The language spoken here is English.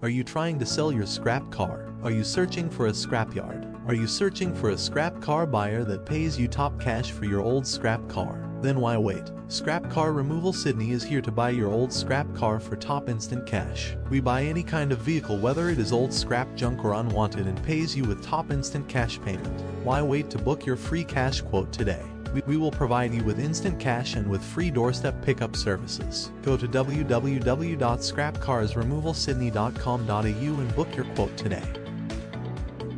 Are you trying to sell your scrap car? Are you searching for a scrapyard? Are you searching for a scrap car buyer that pays you top cash for your old scrap car? Then why wait? Scrap Car Removal Sydney is here to buy your old scrap car for top instant cash. We buy any kind of vehicle whether it is old scrap junk or unwanted and pays you with top instant cash payment. Why wait to book your free cash quote today? We, will provide you with instant cash and with free doorstep pickup services. Go to www.scrapcarsremovalsydney.com.au and book your quote today.